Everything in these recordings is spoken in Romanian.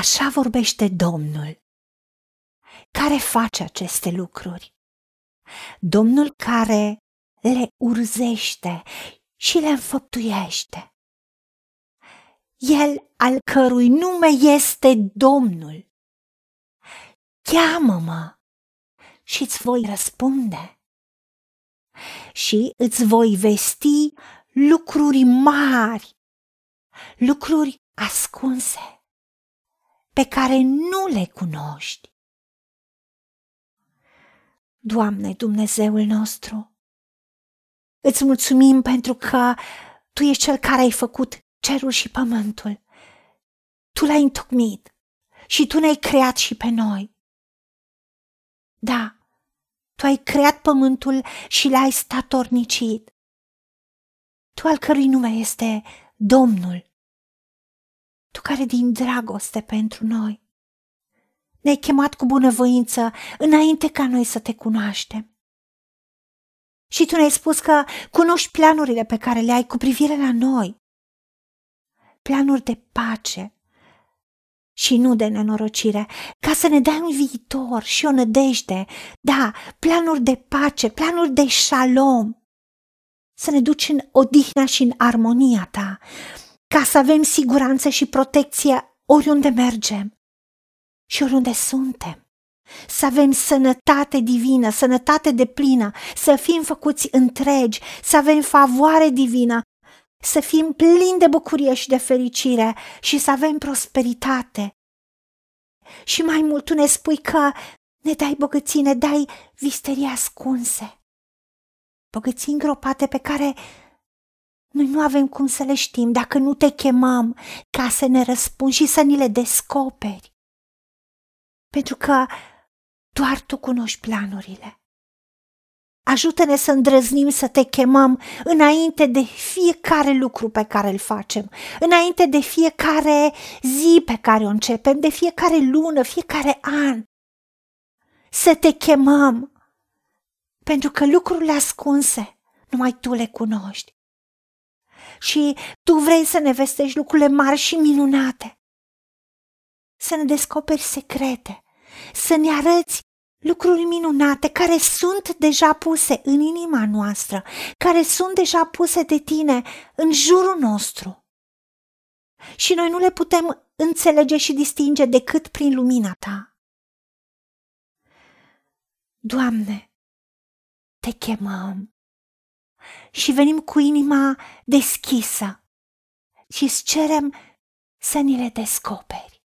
Așa vorbește Domnul, care face aceste lucruri. Domnul care le urzește și le înfăptuiește. El al cărui nume este Domnul. Cheamă-mă și îți voi răspunde și îți voi vesti lucruri mari, lucruri ascunse, pe care nu le cunoști. Doamne, Dumnezeul nostru, îți mulțumim pentru că Tu ești Cel care ai făcut cerul și pământul. Tu l-ai întocmit și Tu ne-ai creat și pe noi. Da, Tu ai creat pământul și l-ai statornicit. Tu al cărui nume este Domnul. Tu care din dragoste pentru noi ne-ai chemat cu bunăvoință înainte ca noi să te cunoaștem. Și tu ne-ai spus că cunoști planurile pe care le ai cu privire la noi. Planuri de pace și nu de nenorocire, ca să ne dai un viitor și o nădejde. Da, planuri de pace, planuri de șalom. Să ne duci în odihna și în armonia ta, ca să avem siguranță și protecție oriunde mergem și oriunde suntem. Să avem sănătate divină, sănătate de plină, să fim făcuți întregi, să avem favoare divină, să fim plini de bucurie și de fericire și să avem prosperitate. Și mai mult tu ne spui că ne dai bogății, ne dai visterii ascunse, bogății îngropate pe care noi nu avem cum să le știm dacă nu te chemăm ca să ne răspunzi și să ni le descoperi. Pentru că doar tu cunoști planurile. Ajută-ne să îndrăznim să te chemăm înainte de fiecare lucru pe care îl facem, înainte de fiecare zi pe care o începem, de fiecare lună, fiecare an. Să te chemăm, pentru că lucrurile ascunse numai tu le cunoști. Și tu vrei să ne vestești lucrurile mari și minunate, să ne descoperi secrete, să ne arăți lucruri minunate care sunt deja puse în inima noastră, care sunt deja puse de tine în jurul nostru. Și noi nu le putem înțelege și distinge decât prin lumina ta. Doamne, te chemăm și venim cu inima deschisă și îți cerem să ni le descoperi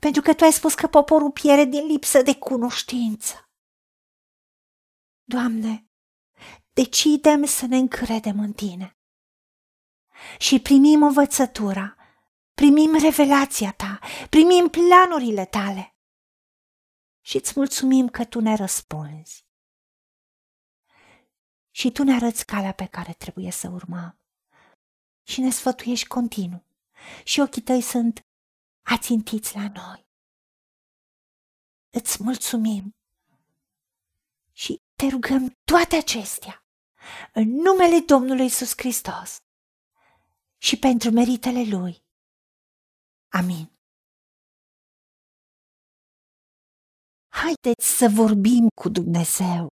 pentru că tu ai spus că poporul pierde din lipsă de cunoștință. Doamne, decidem să ne încredem în Tine și primim învățătura, primim revelația Ta, primim planurile Tale și îți mulțumim că Tu ne răspunzi. Și Tu ne arăți calea pe care trebuie să urmăm și ne sfătuiești continuu și ochii Tăi sunt ațintiți la noi. Îți mulțumim și te rugăm toate acestea în numele Domnului Isus Hristos și pentru meritele Lui. Amin. Haideți să vorbim cu Dumnezeu,